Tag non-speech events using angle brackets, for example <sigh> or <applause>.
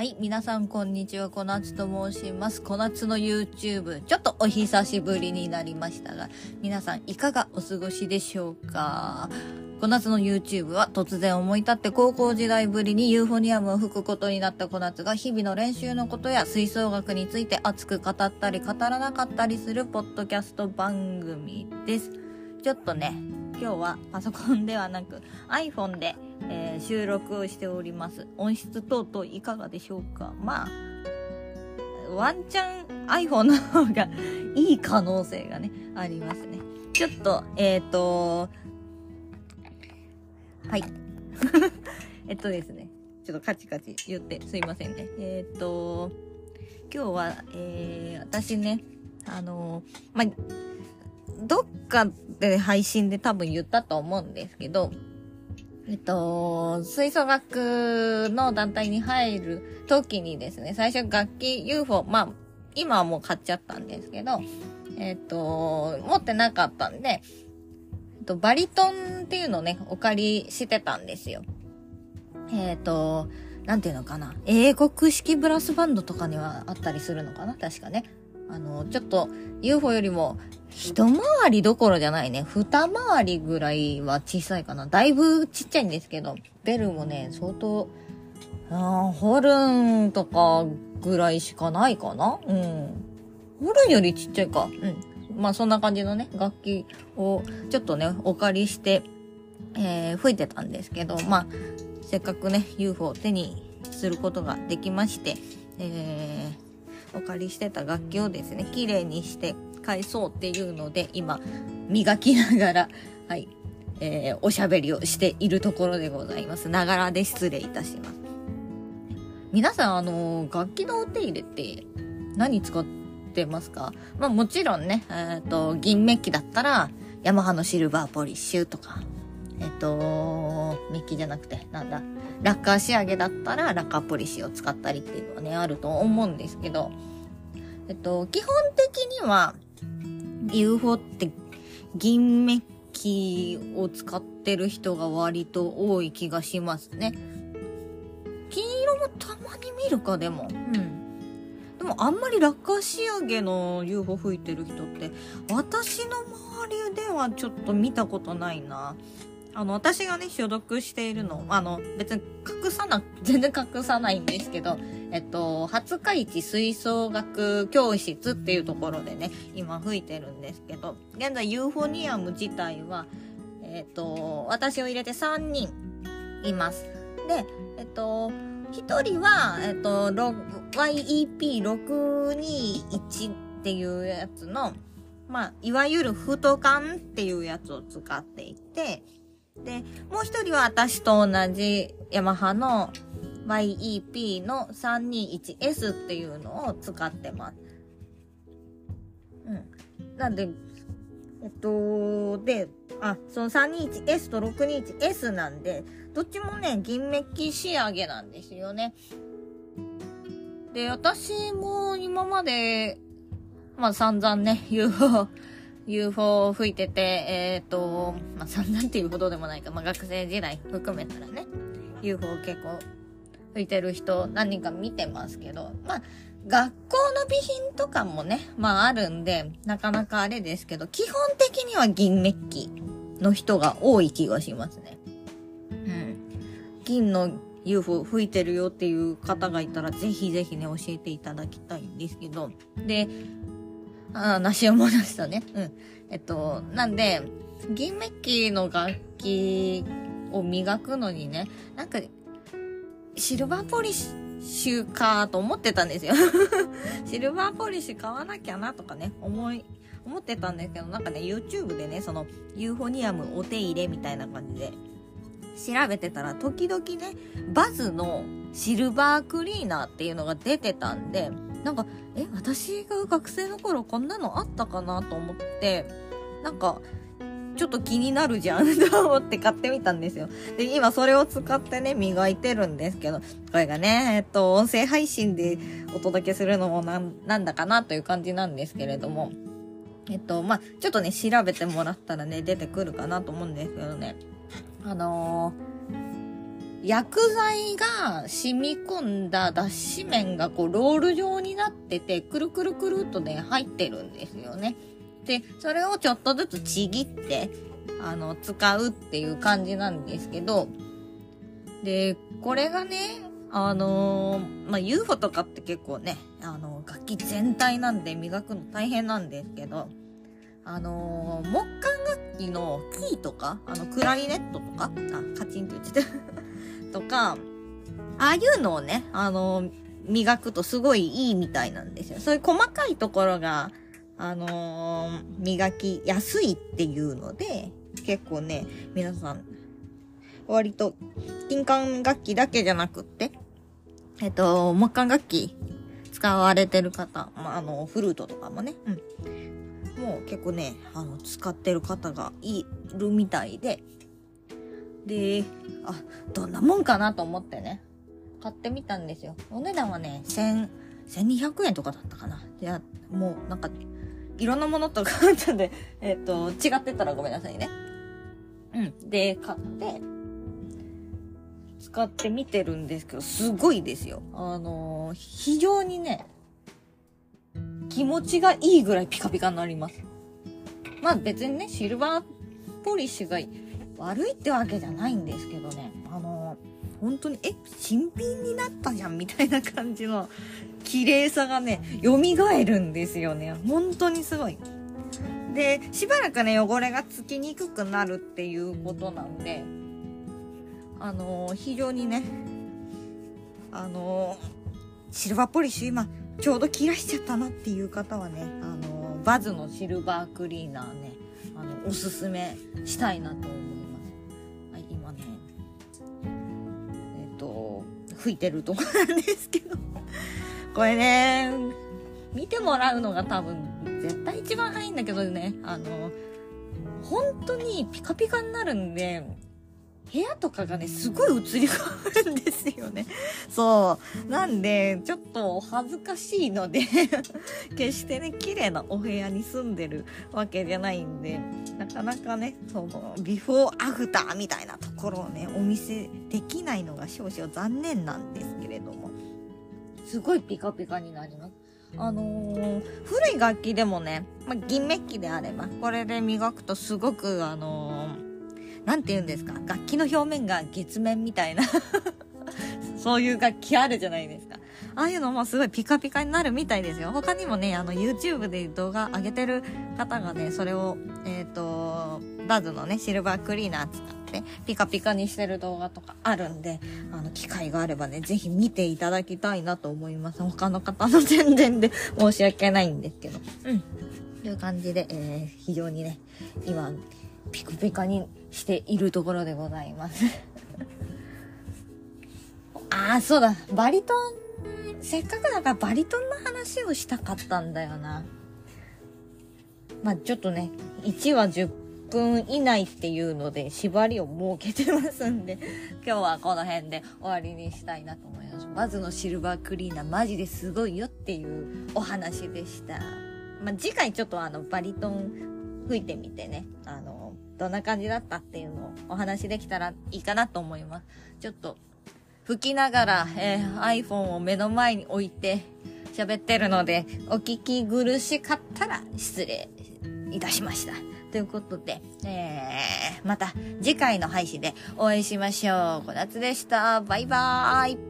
はい、皆さんこんにちは、こなつと申します。こなつの YouTube、ちょっとお久しぶりになりましたが、皆さんいかがお過ごしでしょうか？こなつの YouTube は突然思い立って高校時代ぶりにユーフォニアムを吹くことになったこなつが日々の練習のことや吹奏楽について熱く語ったり語らなかったりするポッドキャスト番組です。ちょっとね、今日はパソコンではなく iPhone で、えー収録をしております。音質等々いかがでしょうか？まあ、ワンチャン iPhone の方がいい可能性がね、ありますね。ちょっと、えっ、と、はい。<laughs> えっとですね、ちょっとカチカチ言ってすいませんね。えっ、と、今日は、えー、私ね、あのまあ、どっかで配信で多分言ったと思うんですけど、えっと、吹奏楽の団体に入る時にですね、最初楽器 UFO、まあ、今はもう買っちゃったんですけど、えっと、持ってなかったんで、えっと、バリトンっていうのをね、お借りしてたんですよ。えっと、なんていうのかな。英国式ブラスバンドとかにはあったりするのかな確かね。あの、ちょっと UFO よりも一回りどころじゃないね。二回りぐらいは小さいかな。だいぶちっちゃいんですけど、ベルもね、相当、あーホルンとかぐらいしかないかなうん。ホルンよりちっちゃいか。うん。まあそんな感じのね、楽器をちょっとね、お借りして、えー、吹いてたんですけど、まあ、せっかくね、UFO を手にすることができまして、えー、お借りしてた楽器をですね、綺麗にして返そうっていうので、今、磨きながら、はい、えー、おしゃべりをしているところでございます。ながらで失礼いたします。皆さん、あの楽器のお手入れって何使ってますか？まあもちろんね、えっ、と、銀メッキだったら、ヤマハのシルバーポリッシュとか、えっ、と、メッキじゃなくて、なんだ、ラッカー仕上げだったら、ラッカーポリッシュを使ったりっていうのはね、あると思うんですけど、えっと、基本的には、UFO って銀メッキを使ってる人が割と多い気がしますね。金色もたまに見るか、でも。うん。でもあんまりラッカー仕上げの UFO 吹いてる人って、私の周りではちょっと見たことないな。あの、私がね、所属しているの、あの、別に隠さな、全然隠さないんですけど、えっと、廿日市吹奏楽教室っていうところでね、今吹いてるんですけど、現在ユーフォニアム自体は、えっと、私を入れて3人います。で、えっと、1人は、えっと、YEP621 っていうやつの、まあ、いわゆる太管っていうやつを使っていて、で、もう一人は私と同じヤマハの YEP の 321S っていうのを使ってます。うん。なんで、えっと、で、あ、その 321S と 621S なんで、どっちもね、銀メッキ仕上げなんですよね。で、私も今まで、まあ散々ね、<laughs> UFO、UFO 吹いてて、えっ、と、まあ散々っていうほどでもないか、まあ学生時代含めたらね、UFO 結構吹いてる人何人か見てますけど、まあ学校の備品とかもね、まああるんで、なかなかあれですけど、基本的には銀メッキの人が多い気がしますね。うん。銀の UFO 吹いてるよっていう方がいたら、ぜひぜひね、教えていただきたいんですけど。で、ああ、梨を戻したね。うん。えっと、なんで、銀メッキの楽器を磨くのにね、なんか、シルバーポリッシュかと思ってたんですよ。<laughs> シルバーポリッシュ買わなきゃなとかね、思い、思ってたんですけど、なんかね、YouTube でね、その、ユーフォニアムお手入れみたいな感じで、調べてたら、時々ね、バズのシルバークリーナーっていうのが出てたんで、なんか、え、私が学生の頃こんなのあったかなと思って、なんか、ちょっと気になるじゃん <laughs> と思って買ってみたんですよ。で、今それを使ってね、磨いてるんですけど、これがね、えっと、音声配信でお届けするのもなん、なんだかなという感じなんですけれども、えっと、まあ、ちょっとね、調べてもらったらね、出てくるかなと思うんですけどね。あのー薬剤が染み込んだ脱脂麺がこうロール状になってて、くるくるくるっとね、入ってるんですよね。で、それをちょっとずつちぎって、あの、使うっていう感じなんですけど、で、これがね、あのー、まあ、UFO とかって結構ね、あの、楽器全体なんで磨くの大変なんですけど、あのー、木管楽器のキーとか、あの、クラリネットとか、あ、カチンって言ってた <laughs> とか、ああいうのをね、あのー、磨くとすごいいいみたいなんですよ。そういう細かいところが、あのー、磨きやすいっていうので、結構ね、皆さん、割と、金管楽器だけじゃなくって、えっと、木管楽器使われてる方、まあ、あの、フルートとかもね、うん。もう結構ね、あの、使ってる方がいるみたいで、で、あ、どんなもんかなと思ってね、買ってみたんですよ。お値段はね、千、1200円とかだったかな。いや、もうなんか、いろんなものと買ったんで、<laughs> えっ、と、違ってたらごめんなさいね。うん。で、買って、使ってみてるんですけど、すごいですよ。あのー、非常にね、気持ちがいいぐらいピカピカになります。まあ別にね、シルバーポリッシュが悪いってわけじゃないんですけどね、あのー、本当に、え、新品になったじゃんみたいな感じの綺麗さがね、蘇るんですよね。本当にすごい。で、しばらくね、汚れがつきにくくなるっていうことなんで、あのー、非常にね、あのー、シルバーポリッシュ今、ちょうど切らしちゃったなっていう方はね、あのー、バズのシルバークリーナーね、あの、おすすめしたいなと思います。はい、今ね、えっ、と、吹いてるとこなんですけどこれね、見てもらうのが多分、絶対一番早いんだけどね、あの、本当にピカピカになるんで、部屋とかがね、すごい映り変わるんですよね。<laughs> そう。なんで、ちょっと恥ずかしいので <laughs> 決してね、綺麗なお部屋に住んでるわけじゃないんで、なかなかね、その、ビフォーアフターみたいなところをね、お見せできないのが少々残念なんですけれども。すごいピカピカになります。あのー、古い楽器でもね、まあ、銀メッキであれば、これで磨くとすごく、あのー、なんて言うんですか、楽器の表面が月面みたいな <laughs> そういう楽器あるじゃないですか。ああいうのもすごいピカピカになるみたいですよ。他にもね、あの YouTube で動画上げてる方がね、それを、えっ、ー、と、バズのね、シルバークリーナー使ってピカピカにしてる動画とかあるんで、あの、機会があればね、ぜひ見ていただきたいなと思います。他の方の宣伝で申し訳ないんですけど。うん。という感じで、えー、非常にね、今、ピカピカにしているところでございます。<laughs> ああ、そうだ。バリトン、せっかくだからバリトンの話をしたかったんだよな。まあ、ちょっとね、1話10分以内っていうので縛りを設けてますんで、今日はこの辺で終わりにしたいなと思います。まずのシルバークリーナーマジですごいよっていうお話でした。まあ、次回ちょっとあの、バリトン吹いてみてね、あの、どんな感じだったっていうのをお話できたらいいかなと思います。ちょっと吹きながら、えー、iPhone を目の前に置いて喋ってるので、お聞き苦しかったら失礼いたしました。ということで、えー、また次回の配信でお会いしましょう。こなつでした。バイバーイ。